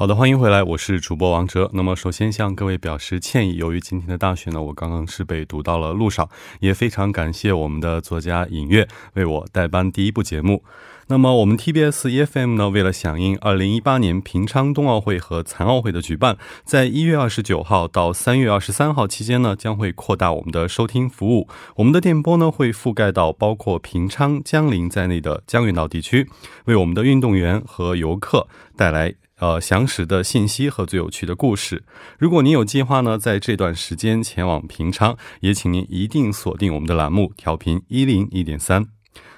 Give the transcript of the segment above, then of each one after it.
好的，欢迎回来，我是主播王哲。那么，首先向各位表示歉意，由于今天的大选呢，我刚刚是被堵到了路上，也非常感谢我们的作家尹月为我代班第一部节目。那么，我们 TBS EFM 呢，为了响应2018年平昌冬奥会和残奥会的举办，在一月二十九号到三月二十三号期间呢，将会扩大我们的收听服务。我们的电波呢，会覆盖到包括平昌、江陵在内的江原道地区，为我们的运动员和游客带来。呃，详实的信息和最有趣的故事。如果您有计划呢，在这段时间前往平昌，也请您一定锁定我们的栏目，调频一零一点三。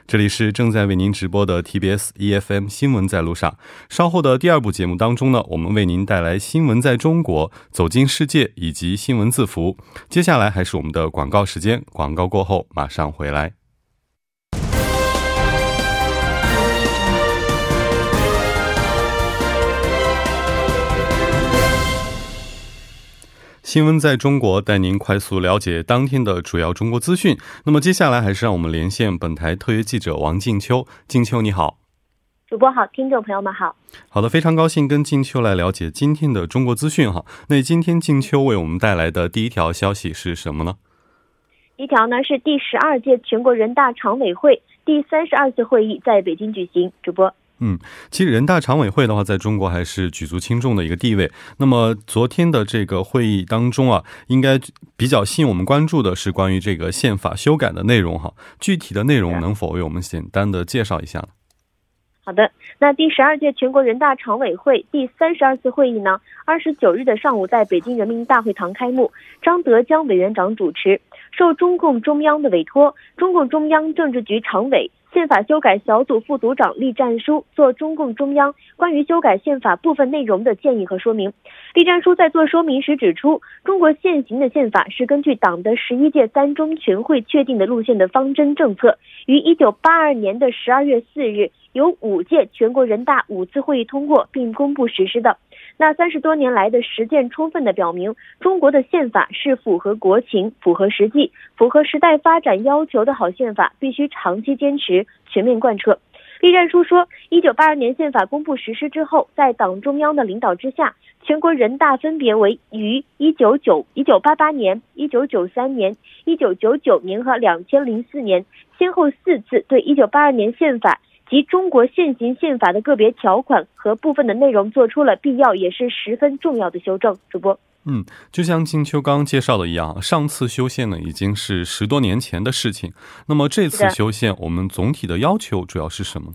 这里是正在为您直播的 TBS EFM 新闻在路上。稍后的第二部节目当中呢，我们为您带来新闻在中国、走进世界以及新闻字符。接下来还是我们的广告时间，广告过后马上回来。新闻在中国带您快速了解当天的主要中国资讯。那么接下来还是让我们连线本台特约记者王静秋。静秋你好，主播好，听众朋友们好。好的，非常高兴跟静秋来了解今天的中国资讯哈。那今天静秋为我们带来的第一条消息是什么呢？一条呢是第十二届全国人大常委会第三十二次会议在北京举行。主播。嗯，其实人大常委会的话，在中国还是举足轻重的一个地位。那么昨天的这个会议当中啊，应该比较吸引我们关注的是关于这个宪法修改的内容哈。具体的内容能否为我们简单的介绍一下？好的，那第十二届全国人大常委会第三十二次会议呢，二十九日的上午在北京人民大会堂开幕，张德江委员长主持，受中共中央的委托，中共中央政治局常委。宪法修改小组副组长栗战书做中共中央关于修改宪法部分内容的建议和说明。栗战书在做说明时指出，中国现行的宪法是根据党的十一届三中全会确定的路线的方针政策，于一九八二年的十二月四日由五届全国人大五次会议通过并公布实施的。那三十多年来的实践，充分的表明，中国的宪法是符合国情、符合实际、符合时代发展要求的好宪法，必须长期坚持、全面贯彻。栗战书说，一九八二年宪法公布实施之后，在党中央的领导之下，全国人大分别为于一九九一九八八年、一九九三年、一九九九年和两千零四年，先后四次对一九八二年宪法。及中国现行宪法的个别条款和部分的内容做出了必要也是十分重要的修正。主播，嗯，就像金秋刚介绍的一样，上次修宪呢已经是十多年前的事情。那么这次修宪，我们总体的要求主要是什么？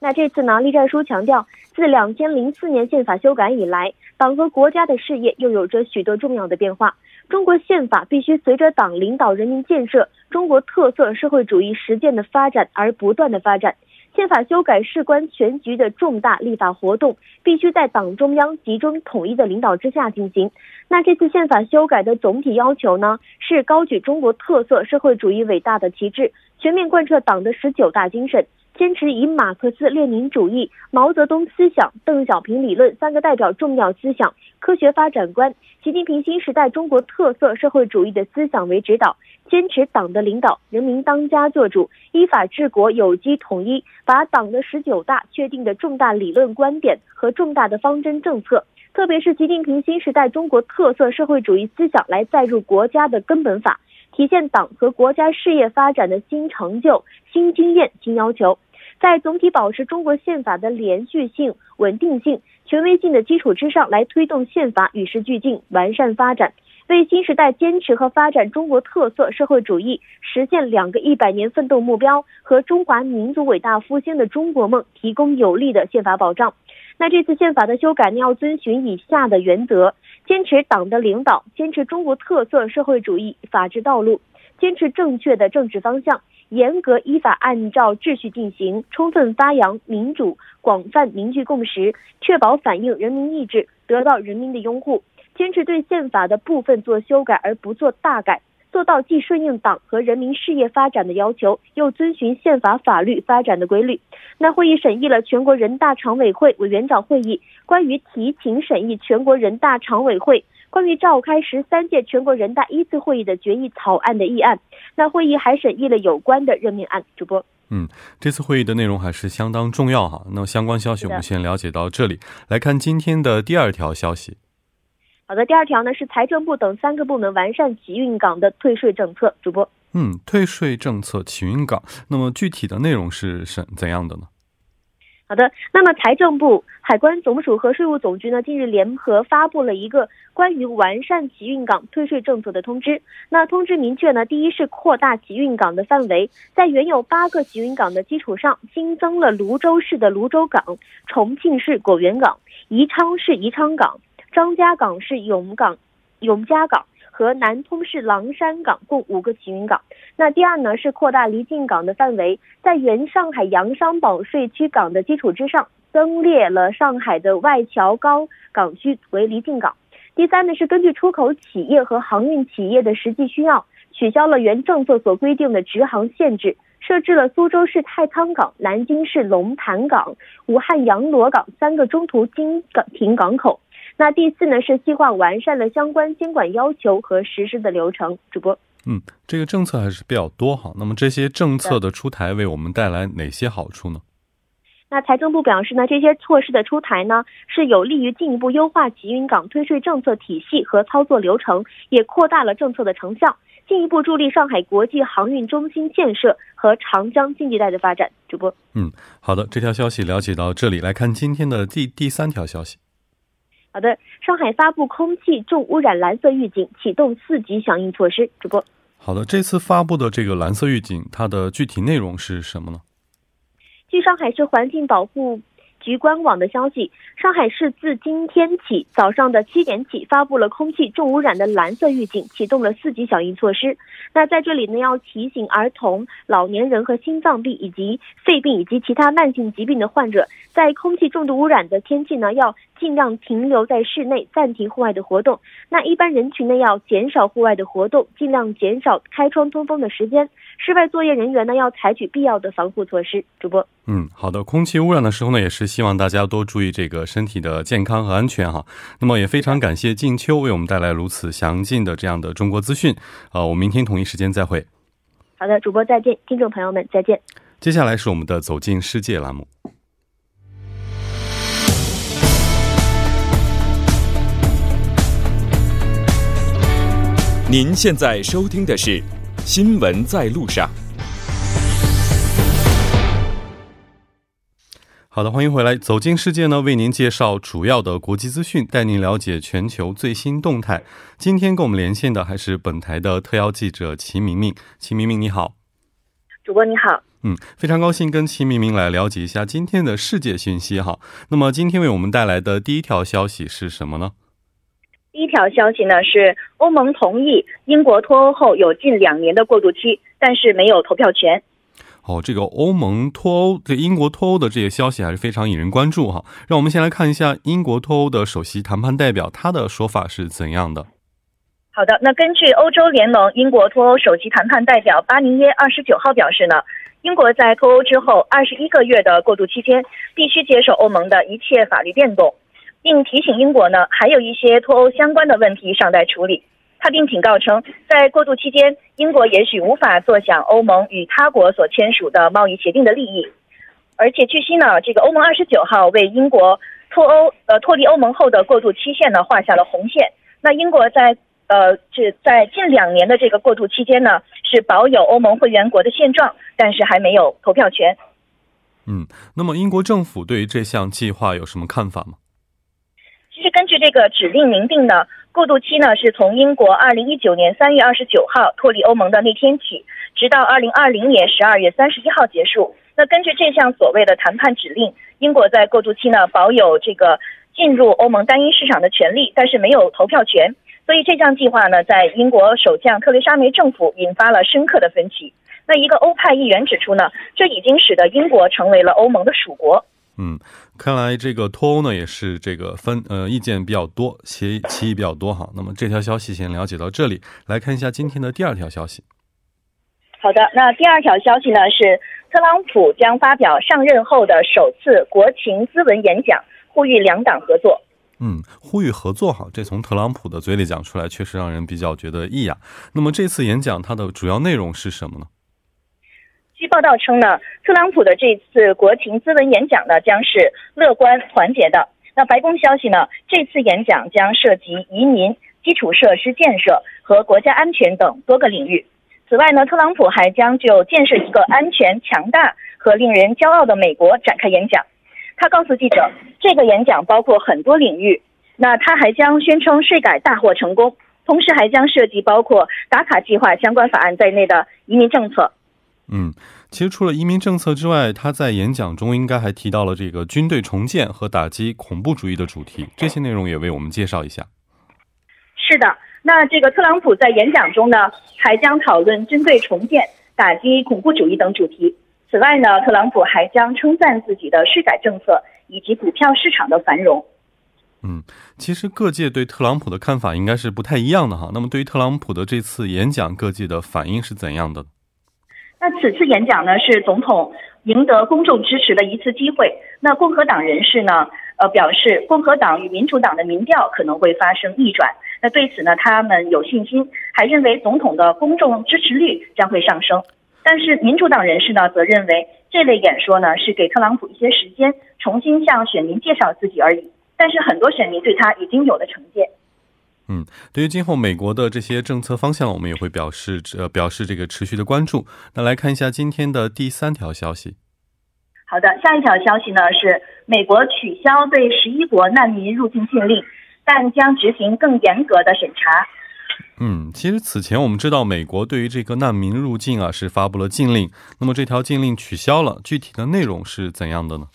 那这次呢，栗战书强调，自两千零四年宪法修改以来，党和国家的事业又有着许多重要的变化。中国宪法必须随着党领导人民建设中国特色社会主义实践的发展而不断的发展。宪法修改事关全局的重大立法活动，必须在党中央集中统一的领导之下进行。那这次宪法修改的总体要求呢，是高举中国特色社会主义伟大的旗帜，全面贯彻党的十九大精神。坚持以马克思列宁主义、毛泽东思想、邓小平理论三个代表重要思想、科学发展观、习近平新时代中国特色社会主义的思想为指导，坚持党的领导、人民当家作主、依法治国、有机统一，把党的十九大确定的重大理论观点和重大的方针政策，特别是习近平新时代中国特色社会主义思想来载入国家的根本法，体现党和国家事业发展的新成就、新经验、新要求。在总体保持中国宪法的连续性、稳定性、权威性的基础之上，来推动宪法与时俱进、完善发展，为新时代坚持和发展中国特色社会主义、实现两个一百年奋斗目标和中华民族伟大复兴的中国梦提供有力的宪法保障。那这次宪法的修改呢，要遵循以下的原则：坚持党的领导，坚持中国特色社会主义法治道路，坚持正确的政治方向。严格依法按照秩序进行，充分发扬民主，广泛凝聚共识，确保反映人民意志，得到人民的拥护。坚持对宪法的部分做修改而不做大改，做做到既顺应党和人民事业发展的要求，又遵循宪法法律发展的规律。那会议审议了全国人大常委会委员长会议关于提请审议全国人大常委会关于召开十三届全国人大一次会议的决议草案的议案。那会议还审议了有关的任命案。主播，嗯，这次会议的内容还是相当重要哈。那么相关消息我们先了解到这里，来看今天的第二条消息。好的，第二条呢是财政部等三个部门完善集运港的退税政策。主播，嗯，退税政策集运港，那么具体的内容是什怎样的呢？好的，那么财政部、海关总署和税务总局呢，近日联合发布了一个关于完善集运港退税政策的通知。那通知明确呢，第一是扩大集运港的范围，在原有八个集运港的基础上，新增了泸州市的泸州港、重庆市果园港、宜昌市宜昌港。张家港市永港、永嘉港和南通市狼山港共五个起运港。那第二呢是扩大离境港的范围，在原上海洋商保税区港的基础之上，增列了上海的外侨高港区为离境港。第三呢是根据出口企业和航运企业的实际需要，取消了原政策所规定的直航限制，设置了苏州市太仓港、南京市龙潭港、武汉阳逻港三个中途经港停港口。那第四呢是细化完善了相关监管要求和实施的流程。主播，嗯，这个政策还是比较多哈。那么这些政策的出台为我们带来哪些好处呢？那财政部表示呢，这些措施的出台呢，是有利于进一步优化集运港退税政策体系和操作流程，也扩大了政策的成效，进一步助力上海国际航运中心建设和长江经济带的发展。主播，嗯，好的，这条消息了解到这里，来看今天的第第三条消息。好的，上海发布空气重污染蓝色预警，启动四级响应措施。主播，好的，这次发布的这个蓝色预警，它的具体内容是什么呢？据上海市环境保护。局官网的消息，上海市自今天起早上的七点起发布了空气重污染的蓝色预警，启动了四级响应措施。那在这里呢，要提醒儿童、老年人和心脏病以及肺病以及其他慢性疾病的患者，在空气重度污染的天气呢，要尽量停留在室内，暂停户外的活动。那一般人群呢，要减少户外的活动，尽量减少开窗通风的时间。室外作业人员呢，要采取必要的防护措施。主播，嗯，好的。空气污染的时候呢，也是希望大家多注意这个身体的健康和安全哈。那么也非常感谢静秋为我们带来如此详尽的这样的中国资讯。呃，我们明天同一时间再会。好的，主播再见，听众朋友们再见。接下来是我们的走进世界栏目。您现在收听的是。新闻在路上。好的，欢迎回来，走进世界呢，为您介绍主要的国际资讯，带您了解全球最新动态。今天跟我们连线的还是本台的特邀记者齐明明。齐明明，你好。主播你好。嗯，非常高兴跟齐明明来了解一下今天的世界讯息哈。那么今天为我们带来的第一条消息是什么呢？第一条消息呢是欧盟同意英国脱欧后有近两年的过渡期，但是没有投票权。哦，这个欧盟脱欧，这英国脱欧的这些消息还是非常引人关注哈。让我们先来看一下英国脱欧的首席谈判代表他的说法是怎样的。好的，那根据欧洲联盟英国脱欧首席谈判代表巴尼耶二十九号表示呢，英国在脱欧之后二十一个月的过渡期间，必须接受欧盟的一切法律变动。并提醒英国呢，还有一些脱欧相关的问题尚待处理。他并警告称，在过渡期间，英国也许无法坐享欧盟与他国所签署的贸易协定的利益。而且据悉呢，这个欧盟二十九号为英国脱欧呃脱离欧盟后的过渡期限呢画下了红线。那英国在呃这在近两年的这个过渡期间呢，是保有欧盟会员国的现状，但是还没有投票权。嗯，那么英国政府对于这项计划有什么看法吗？其实根据这个指令明定呢，过渡期呢是从英国二零一九年三月二十九号脱离欧盟的那天起，直到二零二零年十二月三十一号结束。那根据这项所谓的谈判指令，英国在过渡期呢保有这个进入欧盟单一市场的权利，但是没有投票权。所以这项计划呢，在英国首相特蕾莎梅政府引发了深刻的分歧。那一个欧派议员指出呢，这已经使得英国成为了欧盟的属国。嗯，看来这个脱欧呢也是这个分呃意见比较多，歧歧义比较多哈。那么这条消息先了解到这里，来看一下今天的第二条消息。好的，那第二条消息呢是特朗普将发表上任后的首次国情咨文演讲，呼吁两党合作。嗯，呼吁合作哈，这从特朗普的嘴里讲出来，确实让人比较觉得异样。那么这次演讲它的主要内容是什么呢？据报道称呢，特朗普的这次国情咨文演讲呢将是乐观团结的。那白宫消息呢，这次演讲将涉及移民、基础设施建设和国家安全等多个领域。此外呢，特朗普还将就建设一个安全、强大和令人骄傲的美国展开演讲。他告诉记者，这个演讲包括很多领域。那他还将宣称税改大获成功，同时还将涉及包括打卡计划相关法案在内的移民政策。嗯，其实除了移民政策之外，他在演讲中应该还提到了这个军队重建和打击恐怖主义的主题，这些内容也为我们介绍一下。是的，那这个特朗普在演讲中呢，还将讨论军队重建、打击恐怖主义等主题。此外呢，特朗普还将称赞自己的税改政策以及股票市场的繁荣。嗯，其实各界对特朗普的看法应该是不太一样的哈。那么对于特朗普的这次演讲，各界的反应是怎样的？那此次演讲呢，是总统赢得公众支持的一次机会。那共和党人士呢，呃，表示共和党与民主党的民调可能会发生逆转。那对此呢，他们有信心，还认为总统的公众支持率将会上升。但是民主党人士呢，则认为这类演说呢，是给特朗普一些时间，重新向选民介绍自己而已。但是很多选民对他已经有了成见。嗯，对于今后美国的这些政策方向，我们也会表示呃表示这个持续的关注。那来看一下今天的第三条消息。好的，下一条消息呢是美国取消对十一国难民入境禁令，但将执行更严格的审查。嗯，其实此前我们知道，美国对于这个难民入境啊是发布了禁令，那么这条禁令取消了，具体的内容是怎样的呢？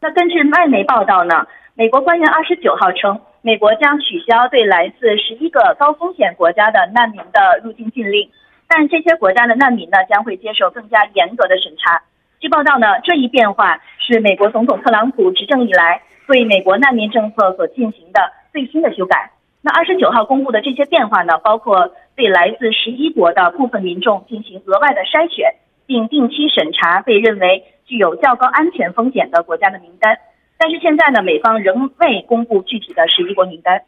那根据外媒报道呢，美国官员二十九号称。美国将取消对来自十一个高风险国家的难民的入境禁令，但这些国家的难民呢将会接受更加严格的审查。据报道呢，这一变化是美国总统特朗普执政以来对美国难民政策所进行的最新的修改。那二十九号公布的这些变化呢，包括对来自十一国的部分民众进行额外的筛选，并定期审查被认为具有较高安全风险的国家的名单。但是现在呢，美方仍未公布具体的十一国名单。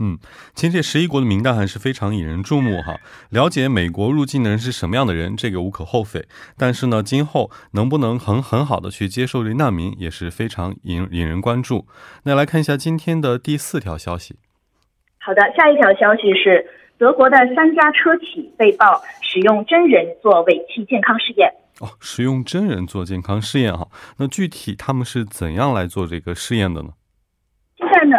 嗯，其实这十一国的名单还是非常引人注目哈。了解美国入境的人是什么样的人，这个无可厚非。但是呢，今后能不能很很好的去接受这难民，也是非常引引人关注。那来看一下今天的第四条消息。好的，下一条消息是德国的三家车企被曝使用真人做尾气健康试验。哦，使用真人做健康试验哈，那具体他们是怎样来做这个试验的呢？现在呢，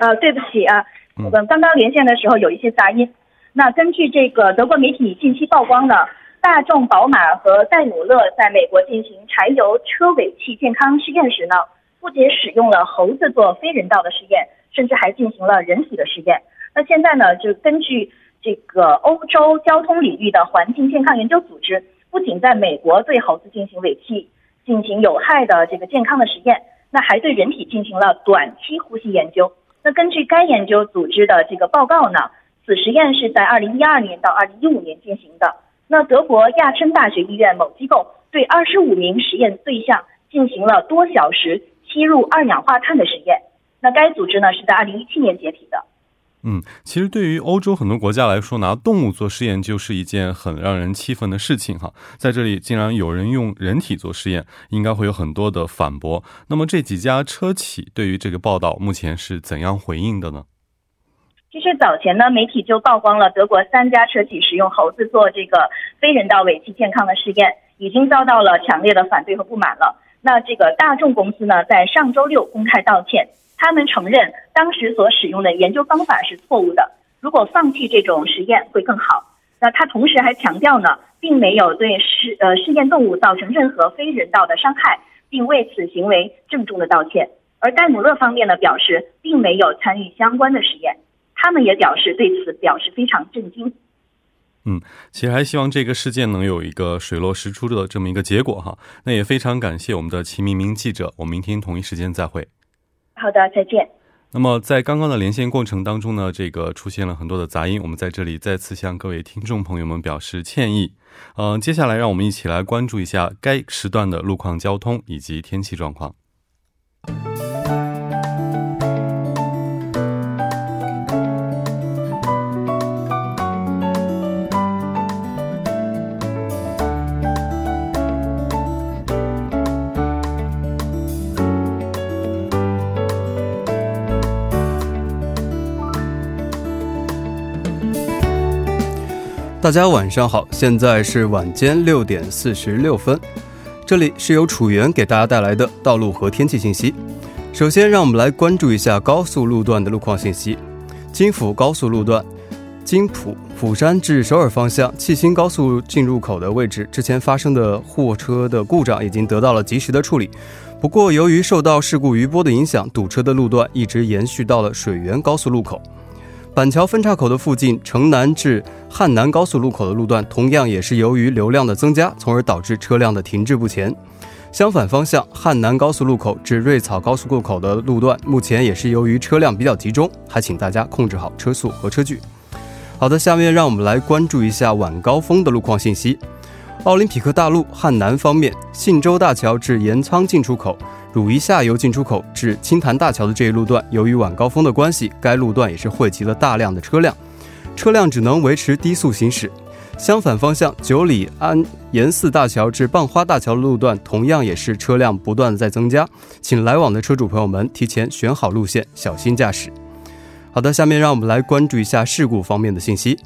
呃，对不起啊，我们刚刚连线的时候有一些杂音。那根据这个德国媒体近期曝光的，大众、宝马和戴姆勒在美国进行柴油车尾气健康试验时呢，不仅使用了猴子做非人道的试验，甚至还进行了人体的实验。那现在呢，就根据。这个欧洲交通领域的环境健康研究组织不仅在美国对猴子进行尾气进行有害的这个健康的实验，那还对人体进行了短期呼吸研究。那根据该研究组织的这个报告呢，此实验是在二零一二年到二零一五年进行的。那德国亚琛大学医院某机构对二十五名实验对象进行了多小时吸入二氧化碳的实验。那该组织呢是在二零一七年解体的。嗯，其实对于欧洲很多国家来说，拿动物做试验就是一件很让人气愤的事情哈。在这里竟然有人用人体做试验，应该会有很多的反驳。那么这几家车企对于这个报道目前是怎样回应的呢？其实早前呢，媒体就曝光了德国三家车企使用猴子做这个非人道尾气健康的试验，已经遭到了强烈的反对和不满了。那这个大众公司呢，在上周六公开道歉。他们承认当时所使用的研究方法是错误的，如果放弃这种实验会更好。那他同时还强调呢，并没有对试呃试验动物造成任何非人道的伤害，并为此行为郑重的道歉。而戴姆勒方面呢表示，并没有参与相关的实验，他们也表示对此表示非常震惊。嗯，其实还希望这个事件能有一个水落石出的这么一个结果哈。那也非常感谢我们的齐明明记者，我们明天同一时间再会。好的，再见。那么在刚刚的连线过程当中呢，这个出现了很多的杂音，我们在这里再次向各位听众朋友们表示歉意。嗯，接下来让我们一起来关注一下该时段的路况、交通以及天气状况。大家晚上好，现在是晚间六点四十六分，这里是由楚源给大家带来的道路和天气信息。首先，让我们来关注一下高速路段的路况信息。京釜高速路段，京浦釜山至首尔方向庆新高速进入口的位置，之前发生的货车的故障已经得到了及时的处理。不过，由于受到事故余波的影响，堵车的路段一直延续到了水源高速路口。板桥分岔口的附近，城南至汉南高速路口的路段，同样也是由于流量的增加，从而导致车辆的停滞不前。相反方向，汉南高速路口至瑞草高速路口的路段，目前也是由于车辆比较集中，还请大家控制好车速和车距。好的，下面让我们来关注一下晚高峰的路况信息。奥林匹克大陆汉南方面，信州大桥至盐仓进出口。汝宜下游进出口至青潭大桥的这一路段，由于晚高峰的关系，该路段也是汇集了大量的车辆，车辆只能维持低速行驶。相反方向，九里安延寺大桥至蚌花大桥的路段，同样也是车辆不断在增加，请来往的车主朋友们提前选好路线，小心驾驶。好的，下面让我们来关注一下事故方面的信息。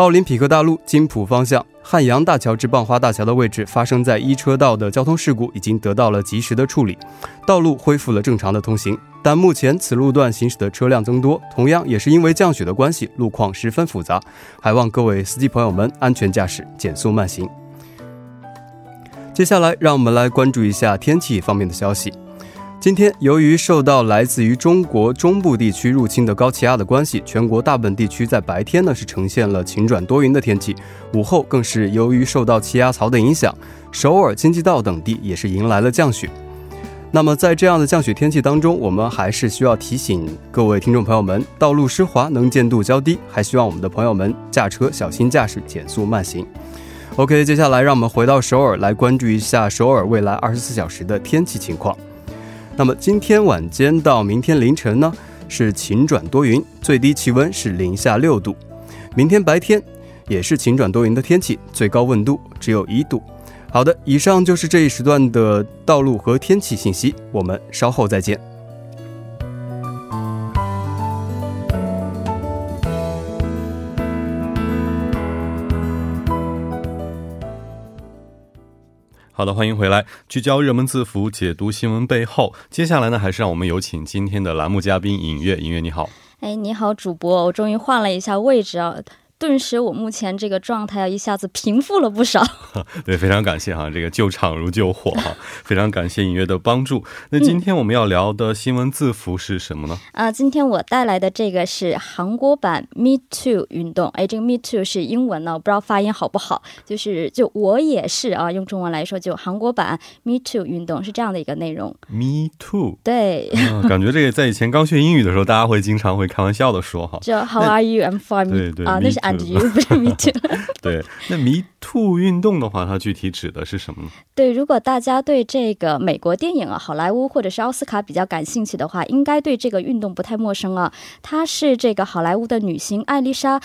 奥林匹克大陆金浦方向汉阳大桥至蚌花大桥的位置发生在一车道的交通事故已经得到了及时的处理，道路恢复了正常的通行。但目前此路段行驶的车辆增多，同样也是因为降雪的关系，路况十分复杂，还望各位司机朋友们安全驾驶，减速慢行。接下来，让我们来关注一下天气方面的消息。今天，由于受到来自于中国中部地区入侵的高气压的关系，全国大部分地区在白天呢是呈现了晴转多云的天气，午后更是由于受到气压槽的影响，首尔、京畿道等地也是迎来了降雪。那么在这样的降雪天气当中，我们还是需要提醒各位听众朋友们，道路湿滑，能见度较低，还希望我们的朋友们驾车小心驾驶，减速慢行。OK，接下来让我们回到首尔来关注一下首尔未来二十四小时的天气情况。那么今天晚间到明天凌晨呢，是晴转多云，最低气温是零下六度。明天白天也是晴转多云的天气，最高温度只有一度。好的，以上就是这一时段的道路和天气信息，我们稍后再见。好的，欢迎回来，聚焦热门字符，解读新闻背后。接下来呢，还是让我们有请今天的栏目嘉宾尹月。尹月，你好。哎，你好，主播，我终于换了一下位置啊。顿时，我目前这个状态啊，一下子平复了不少。对，非常感谢哈，这个救场如救火哈，非常感谢音乐的帮助。那今天我们要聊的新闻字符是什么呢？啊，今天我带来的这个是韩国版 Me Too 运动。哎，这个 Me Too 是英文呢，我不知道发音好不好。就是就我也是啊，用中文来说，就韩国版 Me Too 运动是这样的一个内容。Me Too，对，感觉这个在以前刚学英语的时候，大家会经常会开玩笑的说哈。就 How are you? I'm fine. 对对啊，那是 And you 不是 Me Too。对，那 Me Too 运动的话，它具体指的是什么呢？对，如果大家对这个美国电影啊、好莱坞或者是奥斯卡比较感兴趣的话，应该对这个运动不太陌生啊。它是这个好莱坞的女星艾丽莎。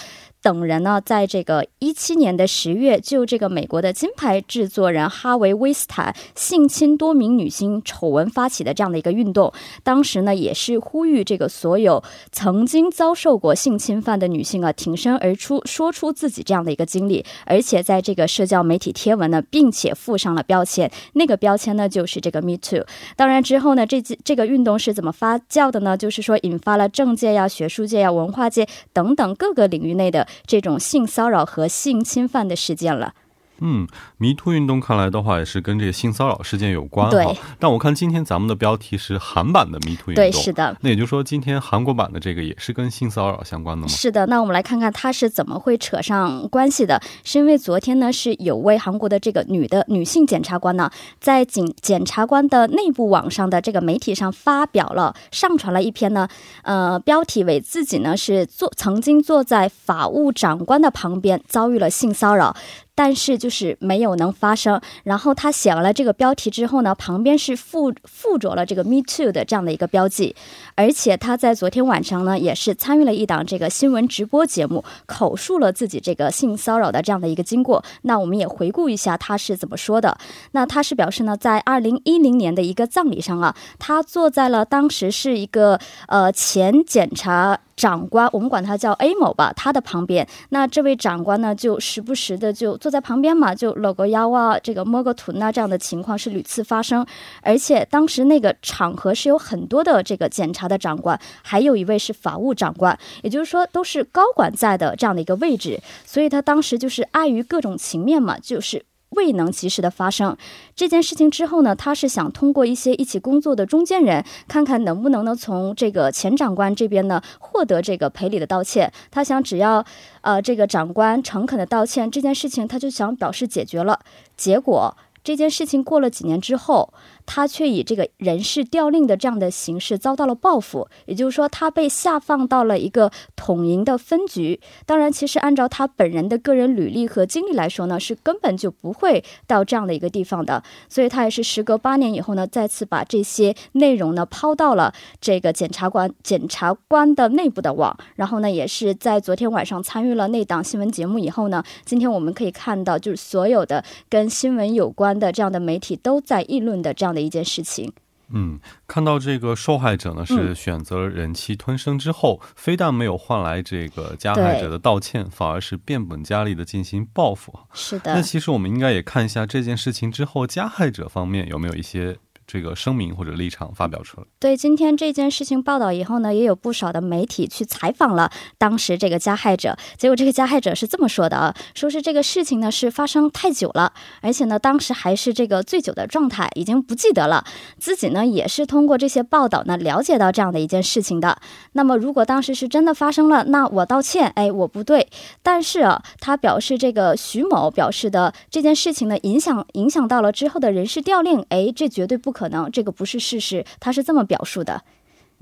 等人呢，在这个一七年的十月，就这个美国的金牌制作人哈维·威斯坦性侵多名女星丑闻发起的这样的一个运动，当时呢，也是呼吁这个所有曾经遭受过性侵犯的女性啊，挺身而出，说出自己这样的一个经历，而且在这个社交媒体贴文呢，并且附上了标签，那个标签呢，就是这个 “Me Too”。当然之后呢，这这个运动是怎么发酵的呢？就是说，引发了政界呀、学术界呀、文化界等等各个领域内的。这种性骚扰和性侵犯的事件了。嗯迷途运动看来的话也是跟这个性骚扰事件有关对哈。但我看今天咱们的标题是韩版的迷途运动，对，是的。那也就是说，今天韩国版的这个也是跟性骚扰相关的吗？是的，那我们来看看它是怎么会扯上关系的。是因为昨天呢，是有位韩国的这个女的女性检察官呢，在检检察官的内部网上的这个媒体上发表了上传了一篇呢，呃，标题为自己呢是坐曾经坐在法务长官的旁边遭遇了性骚扰。但是就是没有能发生。然后他写完了这个标题之后呢，旁边是附附着了这个 “Me Too” 的这样的一个标记，而且他在昨天晚上呢，也是参与了一档这个新闻直播节目，口述了自己这个性骚扰的这样的一个经过。那我们也回顾一下他是怎么说的。那他是表示呢，在二零一零年的一个葬礼上啊，他坐在了当时是一个呃前检察。长官，我们管他叫 A 某吧，他的旁边，那这位长官呢，就时不时的就坐在旁边嘛，就搂个腰啊，这个摸个臀啊，这样的情况是屡次发生。而且当时那个场合是有很多的这个检察的长官，还有一位是法务长官，也就是说都是高管在的这样的一个位置，所以他当时就是碍于各种情面嘛，就是。未能及时的发生这件事情之后呢，他是想通过一些一起工作的中间人，看看能不能呢从这个前长官这边呢获得这个赔礼的道歉。他想只要呃这个长官诚恳的道歉，这件事情他就想表示解决了。结果这件事情过了几年之后。他却以这个人事调令的这样的形式遭到了报复，也就是说，他被下放到了一个统营的分局。当然，其实按照他本人的个人履历和经历来说呢，是根本就不会到这样的一个地方的。所以，他也是时隔八年以后呢，再次把这些内容呢抛到了这个检察官检察官的内部的网。然后呢，也是在昨天晚上参与了那档新闻节目以后呢，今天我们可以看到，就是所有的跟新闻有关的这样的媒体都在议论的这样。的一件事情，嗯，看到这个受害者呢是选择忍气吞声之后，非但没有换来这个加害者的道歉，反而是变本加厉的进行报复。是的，那其实我们应该也看一下这件事情之后，加害者方面有没有一些。这个声明或者立场发表出来。对，今天这件事情报道以后呢，也有不少的媒体去采访了当时这个加害者。结果这个加害者是这么说的啊，说是这个事情呢是发生太久了，而且呢当时还是这个醉酒的状态，已经不记得了。自己呢也是通过这些报道呢了解到这样的一件事情的。那么如果当时是真的发生了，那我道歉，哎，我不对。但是啊，他表示这个徐某表示的这件事情呢影响影响到了之后的人事调令，哎，这绝对不。可能这个不是事实，他是这么表述的。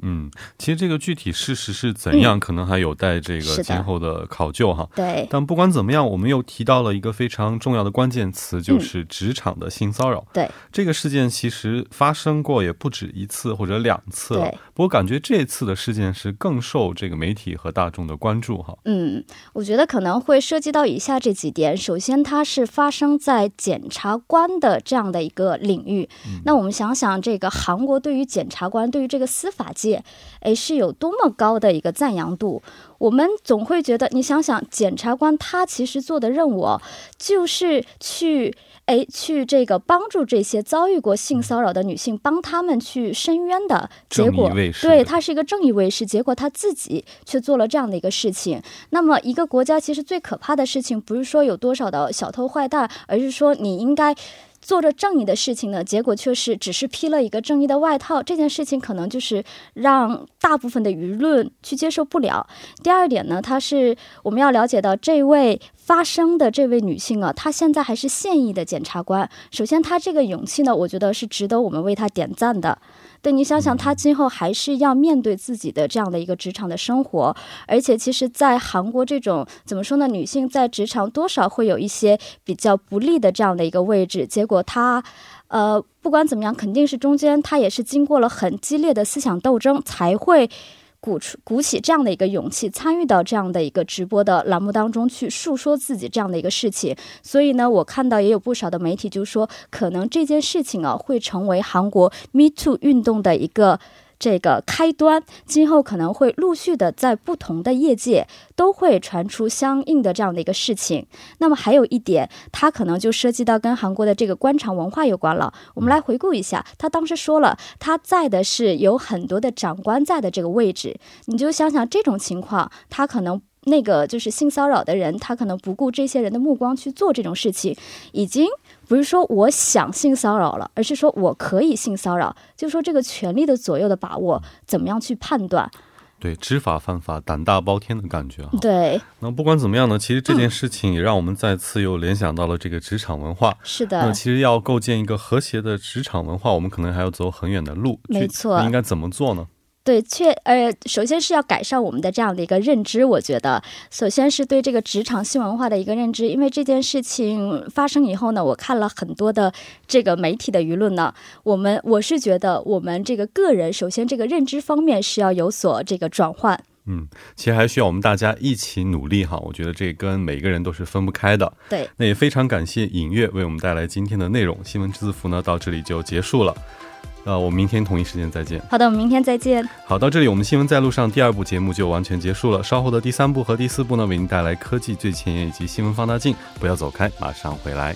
嗯，其实这个具体事实是怎样，可能还有待这个今后的考究哈。对，但不管怎么样，我们又提到了一个非常重要的关键词，就是职场的性骚扰。对，这个事件其实发生过也不止一次或者两次了。不过感觉这次的事件是更受这个媒体和大众的关注哈。嗯，我觉得可能会涉及到以下这几点。首先，它是发生在检察官的这样的一个领域。那我们想想，这个韩国对于检察官，对于这个司法界。哎，是有多么高的一个赞扬度？我们总会觉得，你想想，检察官他其实做的任务就是去哎去这个帮助这些遭遇过性骚扰的女性，帮他们去申冤的。结果，对他是一个正义卫士，结果他自己却做了这样的一个事情。那么，一个国家其实最可怕的事情，不是说有多少的小偷坏蛋，而是说你应该。做着正义的事情呢，结果却是只是披了一个正义的外套。这件事情可能就是让大部分的舆论去接受不了。第二点呢，他是我们要了解到这位发声的这位女性啊，她现在还是现役的检察官。首先，她这个勇气呢，我觉得是值得我们为她点赞的。对你想想，他今后还是要面对自己的这样的一个职场的生活，而且其实，在韩国这种怎么说呢，女性在职场多少会有一些比较不利的这样的一个位置。结果她，呃，不管怎么样，肯定是中间他也是经过了很激烈的思想斗争才会。鼓出鼓起这样的一个勇气，参与到这样的一个直播的栏目当中去述说自己这样的一个事情，所以呢，我看到也有不少的媒体就说，可能这件事情啊会成为韩国 Me Too 运动的一个。这个开端，今后可能会陆续的在不同的业界都会传出相应的这样的一个事情。那么还有一点，它可能就涉及到跟韩国的这个官场文化有关了。我们来回顾一下，他当时说了，他在的是有很多的长官在的这个位置，你就想想这种情况，他可能。那个就是性骚扰的人，他可能不顾这些人的目光去做这种事情，已经不是说我想性骚扰了，而是说我可以性骚扰，就是说这个权利的左右的把握，怎么样去判断？对，知法犯法，胆大包天的感觉哈。对，那不管怎么样呢，其实这件事情也让我们再次又联想到了这个职场文化。是的。那其实要构建一个和谐的职场文化，我们可能还要走很远的路。没错。应该怎么做呢？对，确呃，首先是要改善我们的这样的一个认知。我觉得，首先是对这个职场新文化的一个认知。因为这件事情发生以后呢，我看了很多的这个媒体的舆论呢，我们我是觉得我们这个个人，首先这个认知方面是要有所这个转换。嗯，其实还需要我们大家一起努力哈。我觉得这跟每个人都是分不开的。对，那也非常感谢尹月为我们带来今天的内容。新闻字符呢，到这里就结束了。呃，我们明天同一时间再见。好的，我们明天再见。好，到这里我们新闻在路上第二部节目就完全结束了。稍后的第三部和第四部呢，为您带来科技最前沿以及新闻放大镜。不要走开，马上回来。